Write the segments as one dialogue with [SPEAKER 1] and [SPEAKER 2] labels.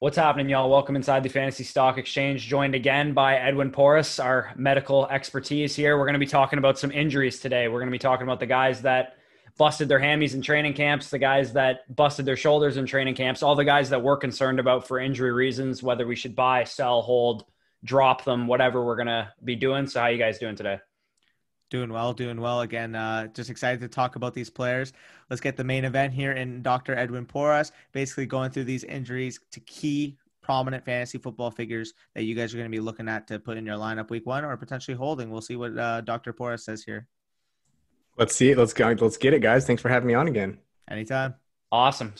[SPEAKER 1] What's happening, y'all? Welcome inside the Fantasy Stock Exchange, joined again by Edwin Porras, our medical expertise here. We're going to be talking about some injuries today. We're going to be talking about the guys that busted their hammies in training camps, the guys that busted their shoulders in training camps, all the guys that we're concerned about for injury reasons, whether we should buy, sell, hold, drop them, whatever we're going to be doing. So, how you guys doing today?
[SPEAKER 2] Doing well, doing well. Again, uh, just excited to talk about these players. Let's get the main event here in Dr. Edwin Porras, basically going through these injuries to key prominent fantasy football figures that you guys are going to be looking at to put in your lineup week one or potentially holding. We'll see what uh, Dr. Porras says here.
[SPEAKER 3] Let's see it. Let's go. Let's get it, guys. Thanks for having me on again.
[SPEAKER 2] Anytime.
[SPEAKER 1] Awesome.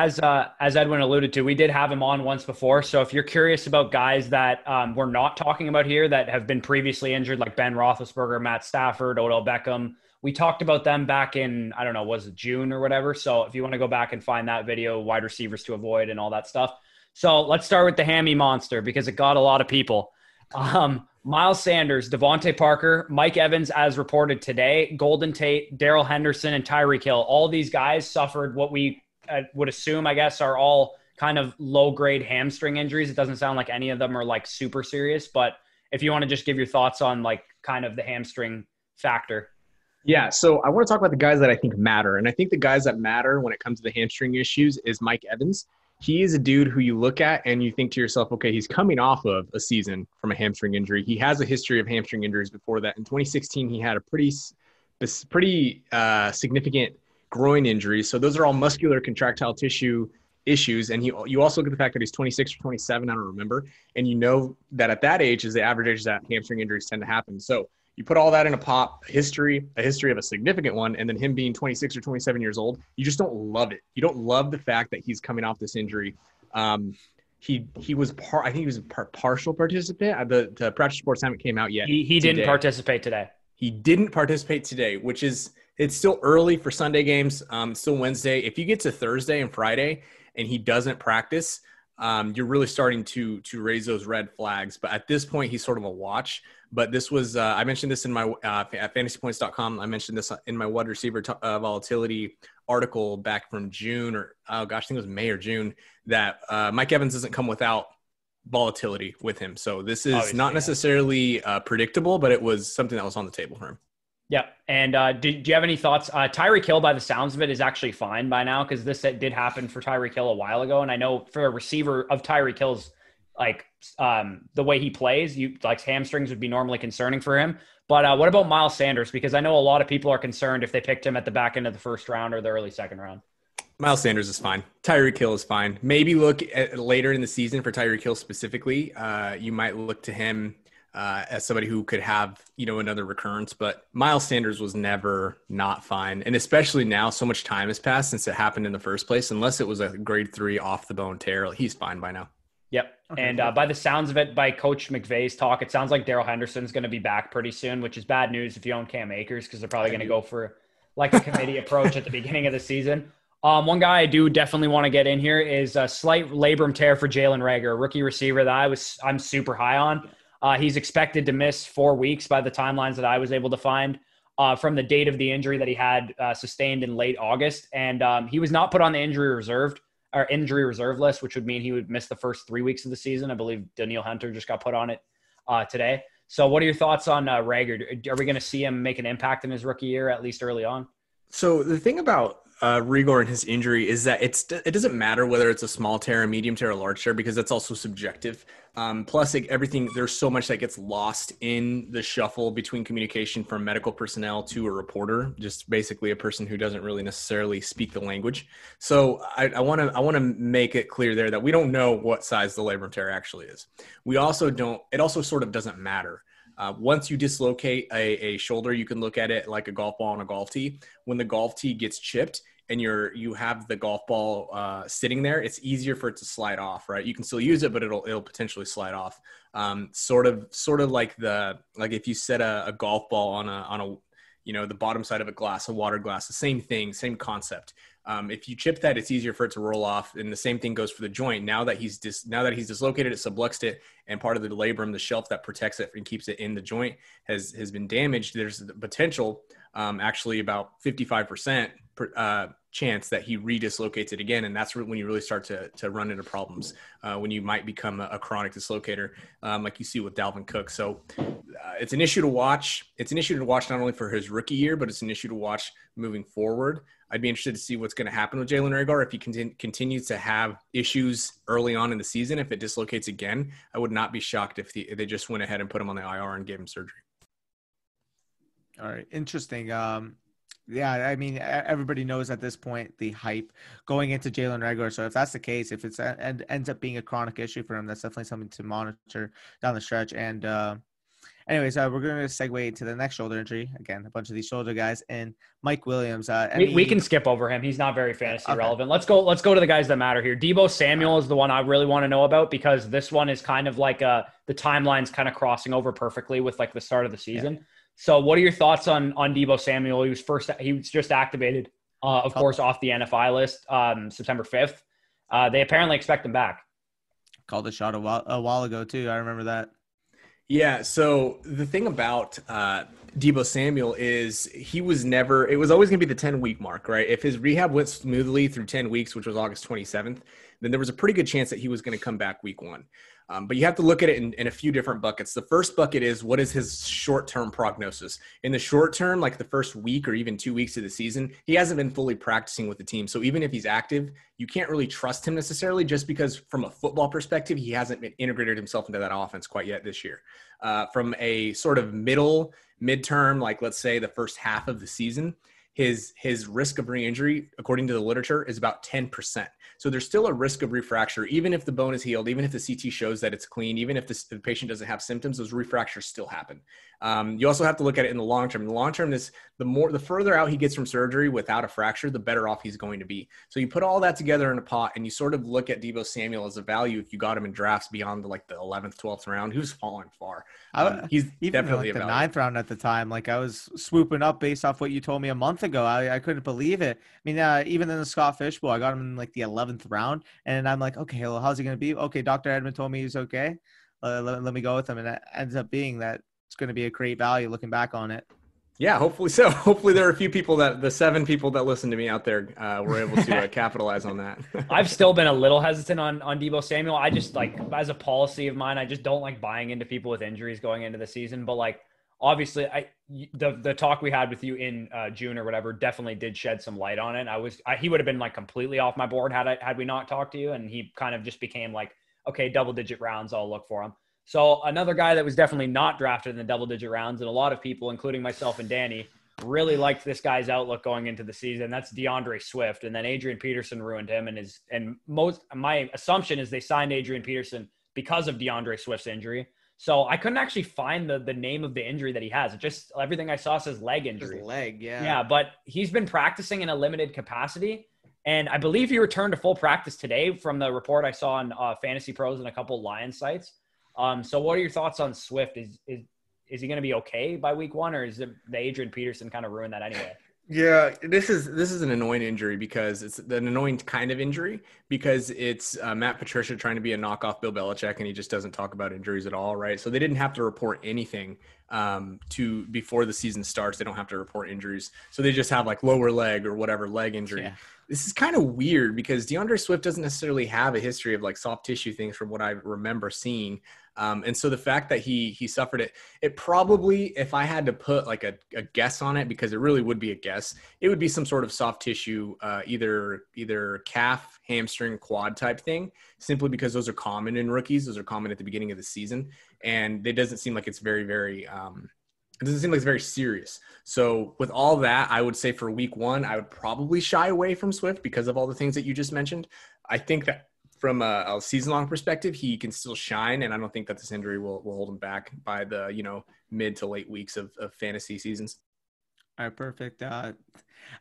[SPEAKER 1] As uh, as Edwin alluded to, we did have him on once before. So if you're curious about guys that um, we're not talking about here that have been previously injured, like Ben Roethlisberger, Matt Stafford, Odell Beckham, we talked about them back in I don't know, was it June or whatever. So if you want to go back and find that video, wide receivers to avoid and all that stuff. So let's start with the hammy monster because it got a lot of people. Um, Miles Sanders, DeVante Parker, Mike Evans, as reported today, Golden Tate, Darrell Henderson, and Tyreek Hill. All these guys suffered what we I would assume, I guess, are all kind of low grade hamstring injuries. It doesn't sound like any of them are like super serious, but if you want to just give your thoughts on like kind of the hamstring factor.
[SPEAKER 3] Yeah, so I want to talk about the guys that I think matter. And I think the guys that matter when it comes to the hamstring issues is Mike Evans. He is a dude who you look at and you think to yourself, okay, he's coming off of a season from a hamstring injury. He has a history of hamstring injuries before that. In 2016, he had a pretty, pretty uh, significant groin injuries. So those are all muscular contractile tissue issues. And he, you also look at the fact that he's 26 or 27, I don't remember. And you know that at that age is the average age that hamstring injuries tend to happen. So you put all that in a pop history, a history of a significant one, and then him being 26 or 27 years old, you just don't love it. You don't love the fact that he's coming off this injury. Um, he he was part. I think he was a par- partial participant. The the practice reports haven't came out yet.
[SPEAKER 1] He he didn't participate today.
[SPEAKER 3] He didn't participate today, which is it's still early for Sunday games. Um, still Wednesday. If you get to Thursday and Friday and he doesn't practice, um, you're really starting to to raise those red flags. But at this point, he's sort of a watch. But this was uh, I mentioned this in my uh, at fantasypoints.com. I mentioned this in my wide receiver t- uh, volatility article back from June or oh gosh, I think it was May or June that uh, Mike Evans doesn't come without volatility with him. So this is Obviously, not necessarily uh, predictable, but it was something that was on the table for him.
[SPEAKER 1] Yeah. And uh, do, do you have any thoughts? Uh, Tyreek Hill, by the sounds of it, is actually fine by now because this did happen for Tyreek Hill a while ago. And I know for a receiver of Tyreek Hill's, like um, the way he plays, you like hamstrings would be normally concerning for him. But uh, what about Miles Sanders? Because I know a lot of people are concerned if they picked him at the back end of the first round or the early second round.
[SPEAKER 3] Miles Sanders is fine. Tyreek Hill is fine. Maybe look at later in the season for Tyreek Hill specifically. Uh, you might look to him uh, as somebody who could have you know another recurrence. But Miles Sanders was never not fine, and especially now, so much time has passed since it happened in the first place. Unless it was a grade three off the bone tear, he's fine by now.
[SPEAKER 1] Yep. Okay, and uh, by the sounds of it, by Coach McVay's talk, it sounds like Darrell Henderson's going to be back pretty soon, which is bad news if you own Cam Akers because they're probably going to go for like a committee approach at the beginning of the season. Um, one guy I do definitely want to get in here is a slight labrum tear for Jalen Reagor, rookie receiver that I was I'm super high on. Uh, he's expected to miss four weeks by the timelines that I was able to find uh, from the date of the injury that he had uh, sustained in late August. And um, he was not put on the injury reserved or injury reserve list, which would mean he would miss the first three weeks of the season. I believe Danielle Hunter just got put on it uh, today. So, what are your thoughts on uh, Reagor? Are we going to see him make an impact in his rookie year, at least early on?
[SPEAKER 3] So, the thing about uh, Reagor and his injury is that it's it doesn't matter whether it's a small tear, a medium tear, a large tear because that's also subjective. Um, plus, like, everything there's so much that gets lost in the shuffle between communication from medical personnel to a reporter, just basically a person who doesn't really necessarily speak the language. So I want to I want to make it clear there that we don't know what size the labrum tear actually is. We also don't. It also sort of doesn't matter. Uh, once you dislocate a, a, shoulder, you can look at it like a golf ball on a golf tee. When the golf tee gets chipped, and you're you have the golf ball uh, sitting there, it's easier for it to slide off, right? You can still use it, but it'll it'll potentially slide off. Um, sort of sort of like the like if you set a, a golf ball on a on a you know the bottom side of a glass, a water glass, the same thing, same concept. Um, if you chip that, it's easier for it to roll off. And the same thing goes for the joint. Now that he's dis- now that he's dislocated it, subluxed it, and part of the labrum, the shelf that protects it and keeps it in the joint, has has been damaged. There's the potential, um, actually about 55 percent uh, chance that he redislocates it again, and that's when you really start to to run into problems uh, when you might become a, a chronic dislocator, um, like you see with Dalvin Cook. So uh, it's an issue to watch. It's an issue to watch not only for his rookie year, but it's an issue to watch moving forward. I'd be interested to see what's going to happen with Jalen Reagor if he continue, continues to have issues early on in the season. If it dislocates again, I would not be shocked if, the, they just went ahead and put him on the IR and gave him surgery.
[SPEAKER 2] All right, interesting. Um, yeah, I mean, everybody knows at this point the hype going into Jalen Reagor. So if that's the case, if it's and ends up being a chronic issue for him, that's definitely something to monitor down the stretch. And uh, anyways, uh, we're going to segue into the next shoulder injury. Again, a bunch of these shoulder guys and Mike Williams. Uh,
[SPEAKER 1] we, we, can skip over him. He's not very fantasy okay. relevant. Let's go. Let's go to the guys that matter here. Deebo Samuel is the one I really want to know about because this one is kind of like uh the timeline's kind of crossing over perfectly with like the start of the season. Yeah. So, what are your thoughts on on Deebo Samuel? He was first. He was just activated, uh, of course, off the NFI list um, September fifth. Uh, they apparently expect him back.
[SPEAKER 2] Called a shot a while, a while ago too. I remember that.
[SPEAKER 3] Yeah. So the thing about uh, Deebo Samuel is he was never. It was always going to be the ten week mark, right? If his rehab went smoothly through ten weeks, which was August twenty seventh, then there was a pretty good chance that he was going to come back week one. Um, but you have to look at it in, in, a few different buckets. The first bucket is what is his short term prognosis? In the short term, like the first week or even two weeks of the season, he hasn't been fully practicing with the team. So even if he's active, you can't really trust him necessarily just because, from a football perspective, he hasn't been integrated himself into that offense quite yet this year. Uh, from a sort of middle, midterm, like let's say the first half of the season, his his risk of re-injury according to the literature is about 10% so there's still a risk of refracture. Even if the bone is healed even if the ct shows that it's clean even if the, the patient doesn't have symptoms those refractures still happen. Um, you also have to look at it in the long term. In the long term this the more the further out he gets from surgery without a fracture the better off he's going to be. So you put all that together in a pot and you sort of look at Deebo Samuel as a value if you got him in drafts beyond the, like the 11th 12th round. Who's falling far. Um, he's
[SPEAKER 2] even definitely like the ninth round at the time like i was swooping up based off what you told me a month ago. I, I couldn't believe it. I mean, uh, even in the Scott Fish Bowl, I got him in like the 11th round, and I'm like, okay, well, how's he going to be? Okay, Dr. Edmond told me he's okay. Uh, let, let me go with him. And it ends up being that it's going to be a great value looking back on it.
[SPEAKER 3] Yeah, hopefully so. Hopefully there are a few people that the seven people that listen to me out there uh, were able to uh, capitalize on that.
[SPEAKER 1] I've still been a little hesitant on on Deebo Samuel. I just like as a policy of mine, I just don't like buying into people with injuries going into the season. But like obviously I the the talk we had with you in uh, June or whatever definitely did shed some light on it. I was I, he would have been like completely off my board had I had we not talked to you, and he kind of just became like okay, double digit rounds, I'll look for him. So another guy that was definitely not drafted in the double digit rounds, and a lot of people, including myself and Danny, really liked this guy's outlook going into the season. That's D'Andre Swift, and then Adrian Peterson ruined him. And his and most my assumption is they signed Adrian Peterson because of D'Andre Swift's injury. So I couldn't actually find the the name of the injury that he has. It just everything I saw says leg injury.
[SPEAKER 2] His leg, yeah.
[SPEAKER 1] Yeah, but he's been practicing in a limited capacity. And I believe he returned to full practice today from the report I saw on uh, Fantasy Pros and a couple Lion sites. Um, so what are your thoughts on Swift? Is is is he going to be okay by week one, or is it the Adrian Peterson kind of ruined that anyway?
[SPEAKER 3] Yeah, this is this is an annoying injury because it's an annoying kind of injury because it's uh, Matt Patricia trying to be a knockoff Bill Belichick and he just doesn't talk about injuries at all, right? So they didn't have to report anything um, to before the season starts. They don't have to report injuries, so they just have like lower leg or whatever leg injury. Yeah. This is kind of weird because D'Andre Swift doesn't necessarily have a history of like soft tissue things from what I remember seeing. Um, and so the fact that he he suffered it, it probably, if I had to put like a, a, guess on it, because it really would be a guess, it would be some sort of soft tissue, uh, either either calf, hamstring, quad type thing, simply because those are common in rookies. Those are common at the beginning of the season, and it doesn't seem like it's very very. Um, it doesn't seem like it's very serious. So with all that, I would say for week one, I would probably shy away from Swift because of all the things that you just mentioned. I think that from a, a season long perspective, he can still shine, and I don't think that this injury will, will hold him back by the you know mid to late weeks of, of fantasy seasons.
[SPEAKER 2] All right, perfect. Uh,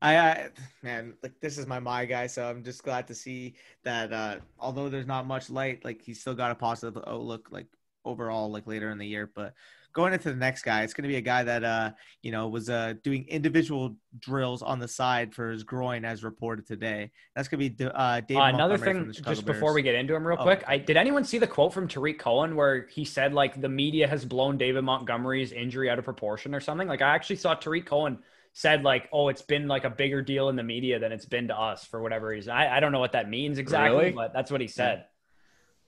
[SPEAKER 2] I, I, man, like this is my my guy, so I'm just glad to see that. Uh, although there's not much light, like he's still got a positive outlook. Like overall like later in the year. But going into the next guy, it's going to be a guy that uh you know was uh doing individual drills on the side for his groin, as reported today. That's going to be uh, David.
[SPEAKER 1] Uh, another
[SPEAKER 2] Montgomery from
[SPEAKER 1] thing,
[SPEAKER 2] the Chicago
[SPEAKER 1] just before we get into him real
[SPEAKER 2] Oh,
[SPEAKER 1] quick. I did anyone see the quote from Tarik Cohen where he said like the media has blown David Montgomery's injury out of proportion or something? Like I actually saw Tarik Cohen said like, oh, it's been like a bigger deal in the media than it's been to us for whatever reason. I, I don't know what that means exactly,
[SPEAKER 3] Really?
[SPEAKER 1] but that's what he said.
[SPEAKER 3] Yeah,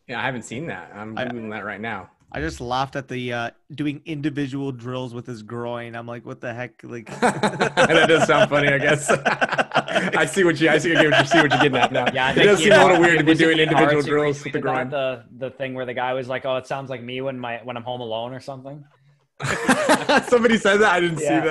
[SPEAKER 3] I haven't seen that. I'm
[SPEAKER 2] I-
[SPEAKER 3] googling that right now.
[SPEAKER 2] I just laughed at the uh doing individual drills with his groin. I'm like, what the heck? Like
[SPEAKER 3] that does sound funny, I guess. I see what you. I see, I what you see what you're getting at now.
[SPEAKER 1] Yeah, I
[SPEAKER 3] it does seem a little weird to be doing individual drills with the groin.
[SPEAKER 1] The the thing where the guy was like, "Oh, it sounds like me when my when I'm home alone or something."
[SPEAKER 3] Somebody said that. I didn't
[SPEAKER 1] Yeah.
[SPEAKER 3] see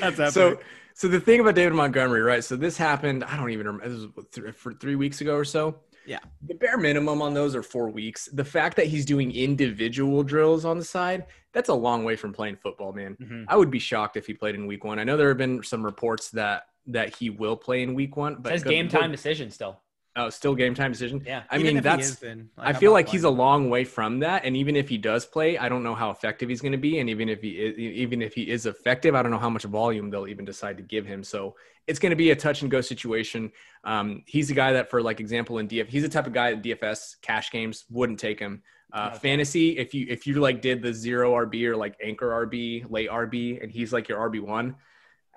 [SPEAKER 3] that.
[SPEAKER 2] That's
[SPEAKER 3] so.
[SPEAKER 2] epic.
[SPEAKER 3] So the thing about David Montgomery, right? So this happened. I don't even remember. This was what, th- for three weeks ago or so.
[SPEAKER 2] Yeah.
[SPEAKER 3] The bare minimum on those are four weeks. The fact that he's doing individual drills on the side, that's a long way from playing football, man.
[SPEAKER 1] Mhm.
[SPEAKER 3] I would be shocked if he played in week one. I know there have been some reports that that he will play in week one, but
[SPEAKER 1] Says game time decision still.
[SPEAKER 3] Oh, still game time decision.
[SPEAKER 1] Yeah.
[SPEAKER 3] I
[SPEAKER 2] Even
[SPEAKER 3] mean that's
[SPEAKER 2] is, then,
[SPEAKER 3] I
[SPEAKER 2] I'm
[SPEAKER 3] feel like he's a long way from that, and even if he does play, I don't know how effective he's going to be, and even if he is, even if he is effective, I don't know how much volume they'll even decide to give him. So it's going to be a touch and go situation. Um, he's a guy that, for like example, in DF, he's the type of guy at DFS cash games wouldn't take him. Uh,
[SPEAKER 1] Okay.
[SPEAKER 3] Fantasy, if you if you like did the zero RB or like anchor RB, late RB, and he's like your RB one.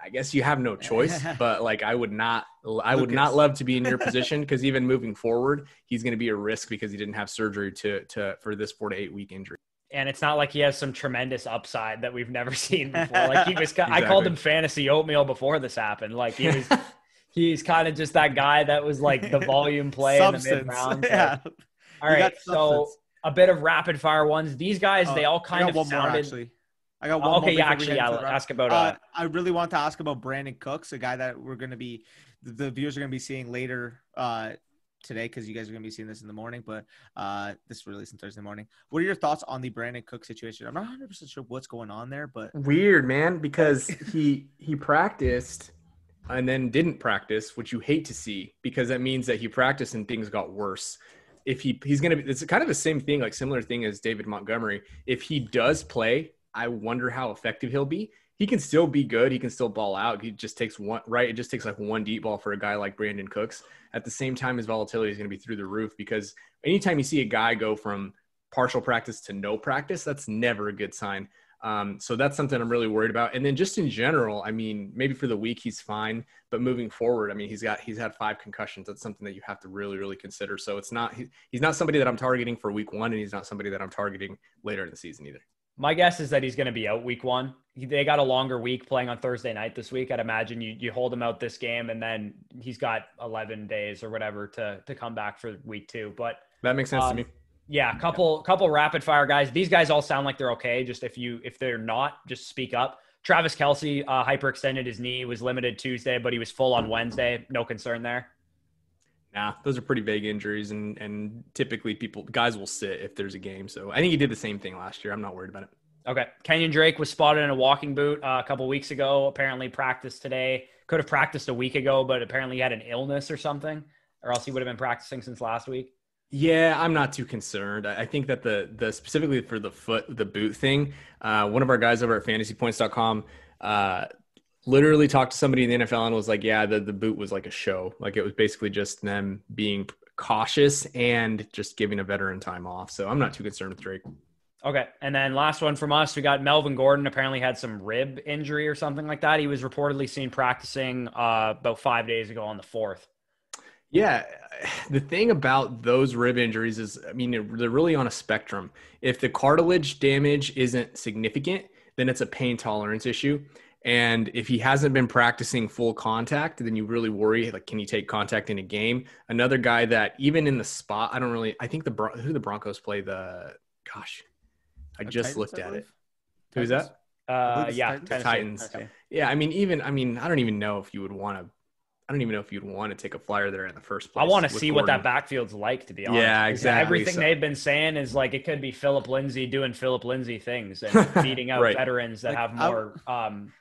[SPEAKER 3] I guess you have no choice, but like I would not, I would not love to be in your position because even moving forward, he's going to be a risk because he didn't have surgery to to for this four to eight week injury.
[SPEAKER 1] and it's not like he has some tremendous upside that we've never seen before. Like he was, I called him fantasy oatmeal before this happened. Like he was, he's kind of just that guy that was like the volume play in the mid
[SPEAKER 2] substance.
[SPEAKER 1] round.
[SPEAKER 2] yeah.
[SPEAKER 1] All
[SPEAKER 2] You
[SPEAKER 1] right, so a bit of rapid fire ones. These guys,
[SPEAKER 2] Uh,
[SPEAKER 1] they all kind of
[SPEAKER 2] one more
[SPEAKER 1] sounded.
[SPEAKER 2] Actually. I got one
[SPEAKER 1] Oh,
[SPEAKER 2] more
[SPEAKER 1] okay, yeah, actually,
[SPEAKER 2] get
[SPEAKER 1] yeah. Let's ask about.
[SPEAKER 2] Uh,
[SPEAKER 1] Uh,
[SPEAKER 2] I really want to ask about Brandin Cooks, a guy that we're going to be, the, the viewers are going to be seeing later uh, today because you guys are going to be seeing this in the morning, but uh, this is released on Thursday morning. What are your thoughts on the Brandin Cook situation? I'm not 100 percent sure what's going on there, but
[SPEAKER 3] Weird, man, because he he practiced and then didn't practice, which you hate to see because that means that he practiced and things got worse. If he he's gonna be, it's kind of the same thing, like similar thing as David Montgomery. If he does play, I wonder how effective he'll be. He can still be good. He can still ball out. He just takes one right. It just takes like one deep ball for a guy like Brandin Cooks. At the same time, his volatility is going to be through the roof because anytime you see a guy go from partial practice to no practice, that's never a good sign. Um, so that's something I'm really worried about. And then just in general, I mean, maybe for the week he's fine, but moving forward, I mean, he's got he's had five concussions. That's something that you have to really really consider. So it's not he, he's not somebody that I'm targeting for week one, and he's not somebody that I'm targeting later in the season either.
[SPEAKER 1] My guess is that he's going to be out week one. He- They got a longer week playing on Thursday night this week. I'd imagine you you hold him out this game, and then he's got 11 days or whatever to to come back for week two. But
[SPEAKER 3] That makes sense
[SPEAKER 1] Um,
[SPEAKER 3] to me.
[SPEAKER 1] Yeah, couple couple rapid fire guys. These guys all sound like they're okay. Just if you if they're not, just speak up. Travis Kelce uh, hyperextended his knee, was limited Tuesday, but he was full on Wednesday. No concern there.
[SPEAKER 3] Nah, those are pretty vague injuries, and and typically people guys will sit if there's a game. So I think he did the same thing last year. I'm not worried about it.
[SPEAKER 1] Okay. Kenyon Drake was spotted in a walking boot uh, a couple weeks ago. Apparently practiced today. Could have practiced a week ago, but apparently he had an illness or something, or else he would have been practicing since last week.
[SPEAKER 3] Yeah, I'm not too concerned. I think that the the specifically for the foot the boot thing, uh, one of our guys over at fantasypoints.com uh, literally talked to somebody in the NFL and was like, "Yeah, the the boot was like a show. Like it was basically just them being cautious and just giving a veteran time off." So I'm not too concerned with Drake.
[SPEAKER 1] Okay. And then last one from us, we got Melvin Gordon apparently had some rib injury or something like that. He was reportedly seen practicing uh, about five days ago on the fourth.
[SPEAKER 3] Yeah, the thing about those rib injuries is, I mean, they're really on a spectrum. If the cartilage damage isn't significant, then it's a pain tolerance issue. And if he hasn't been practicing full contact, then you really worry. Like, can he take contact in a game? Another guy that even in the spot, I don't really. I think the who the Broncos play the. Gosh, I
[SPEAKER 2] The
[SPEAKER 3] just
[SPEAKER 2] Titans,
[SPEAKER 3] looked
[SPEAKER 2] I
[SPEAKER 3] at it. Who's that?
[SPEAKER 1] Uh, yeah,
[SPEAKER 2] Titans.
[SPEAKER 1] Tennessee.
[SPEAKER 3] Titans.
[SPEAKER 1] Okay.
[SPEAKER 3] Yeah, I mean, even I mean, I don't even know if you would want to. I don't even know if you'd want to take a flyer there in the first place.
[SPEAKER 1] I want to
[SPEAKER 3] with
[SPEAKER 1] see what that backfield's like, to be honest.
[SPEAKER 3] Yeah, exactly.
[SPEAKER 1] Everything
[SPEAKER 3] So-
[SPEAKER 1] they've been saying is like it could be Phillip Lindsay doing Phillip Lindsay things and beating out
[SPEAKER 3] Right.
[SPEAKER 1] veterans that
[SPEAKER 2] Like,
[SPEAKER 1] have more um,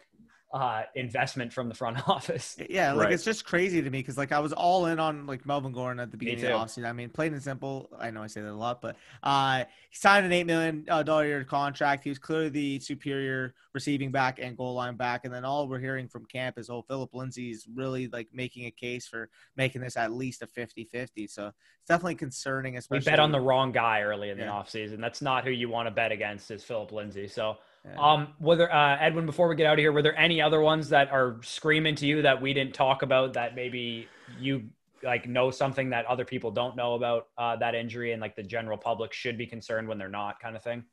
[SPEAKER 1] uh, investment from the front office.
[SPEAKER 2] Yeah, like
[SPEAKER 3] Right.
[SPEAKER 2] it's just crazy to me because like I was all in on like Melvin Gordon at the beginning of the
[SPEAKER 1] too.
[SPEAKER 2] offseason. I mean, plain and simple. I know I say that a lot, but uh, he signed an eight million dollar year contract. He was clearly the superior receiving back and goal line back. And then all we're hearing from camp is, oh, Phillip Lindsay's really like making a case for making this at least a 50-50. So it's definitely concerning, Especially
[SPEAKER 1] We
[SPEAKER 2] especially
[SPEAKER 1] bet on the wrong guy early in the
[SPEAKER 2] Yeah.
[SPEAKER 1] offseason. That's not who you want to bet against is Phillip Lindsay. So
[SPEAKER 2] Yeah.
[SPEAKER 1] Um whether uh Edwin, before we get out of here, were there any other ones that are screaming to you that we didn't talk about that maybe you like know something that other people don't know about uh that injury and like the general public should be concerned when they're not kind of thing?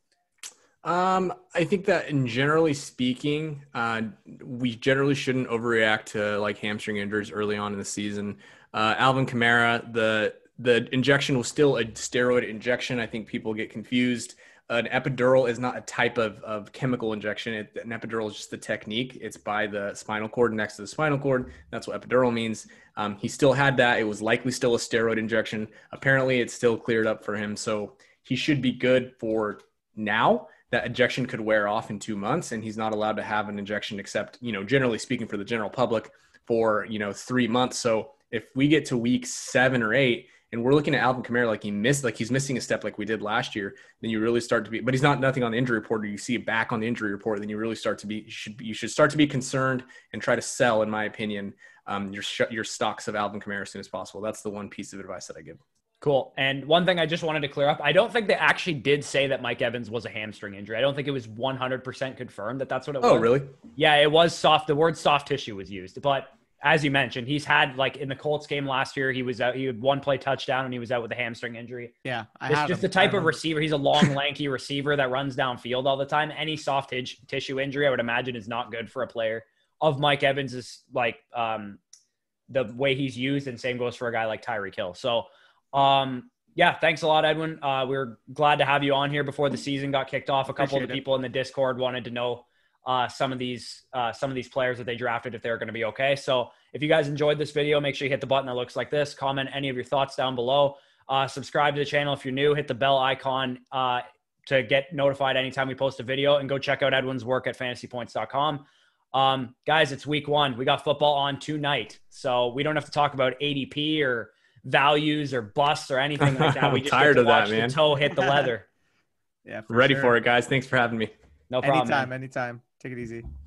[SPEAKER 3] Um, I think that in generally speaking, uh, we generally shouldn't overreact to like hamstring injuries early on in the season. Uh, Alvin Kamara, the the injection was still a steroid injection. I think people get confused. An epidural is not a type of, of chemical injection. It, an epidural is just the technique. It's by the spinal cord next to the spinal cord. That's what epidural means. Um, he still had that. It was likely still a steroid injection. Apparently, it's still cleared up for him. So he should be good for now that injection could wear off in two months and he's not allowed to have an injection except you know generally speaking for the general public for you know three months so if we get to week seven or eight and we're looking at Alvin Kamara like he missed like he's missing a step like we did last year then you really start to be but he's not nothing on the injury report or you see it back on the injury report then you really start to be you should you should start to be concerned and try to sell in my opinion um, your your stocks of Alvin Kamara as soon as possible that's the one piece of advice that I give
[SPEAKER 1] Cool. And one thing I just wanted to clear up, I don't think they actually did say that Mike Evans was a hamstring injury. I don't think it was 100% confirmed that that's what it was.
[SPEAKER 3] oh really
[SPEAKER 1] Yeah, it was soft. The word soft tissue was used, but as you mentioned, he's had like in the Colts game last year, he was out. He had one play touchdown, and he was out with a hamstring injury.
[SPEAKER 2] yeah. I
[SPEAKER 1] It's just
[SPEAKER 2] him.
[SPEAKER 1] the type of receiver. He's a long, lanky receiver that runs downfield all the time. Any soft tis- tissue injury, I would imagine, is not good for a player of Mike Evans. Is like um, the way he's used, and same goes for a guy like Tyreek Hill. So, um, yeah, thanks a lot, Edwin. Uh, we are glad to have you on here before the season got kicked off. A couple of
[SPEAKER 2] Appreciate
[SPEAKER 1] the
[SPEAKER 2] it.
[SPEAKER 1] people in the Discord wanted to know uh, some of these uh, some of these players that they drafted if they're going to be okay. So if you guys enjoyed this video, make sure you hit the button that looks like this. Comment any of your thoughts down below. Uh, subscribe to the channel if you're new. Hit the bell icon uh, to get notified anytime we post a video, and go check out Edwin's work at FantasyPoints.com. Um, guys, it's week one. We got football on tonight, so we don't have to talk about ADP or values or busts or anything like that. We just
[SPEAKER 3] tired
[SPEAKER 1] get to
[SPEAKER 3] of that, man.
[SPEAKER 1] the toe hit the leather.
[SPEAKER 2] Yeah,
[SPEAKER 3] ready
[SPEAKER 2] sure.
[SPEAKER 3] for it guys thanks for having me
[SPEAKER 1] No problem. man.
[SPEAKER 2] Anytime, anytime. Take it easy.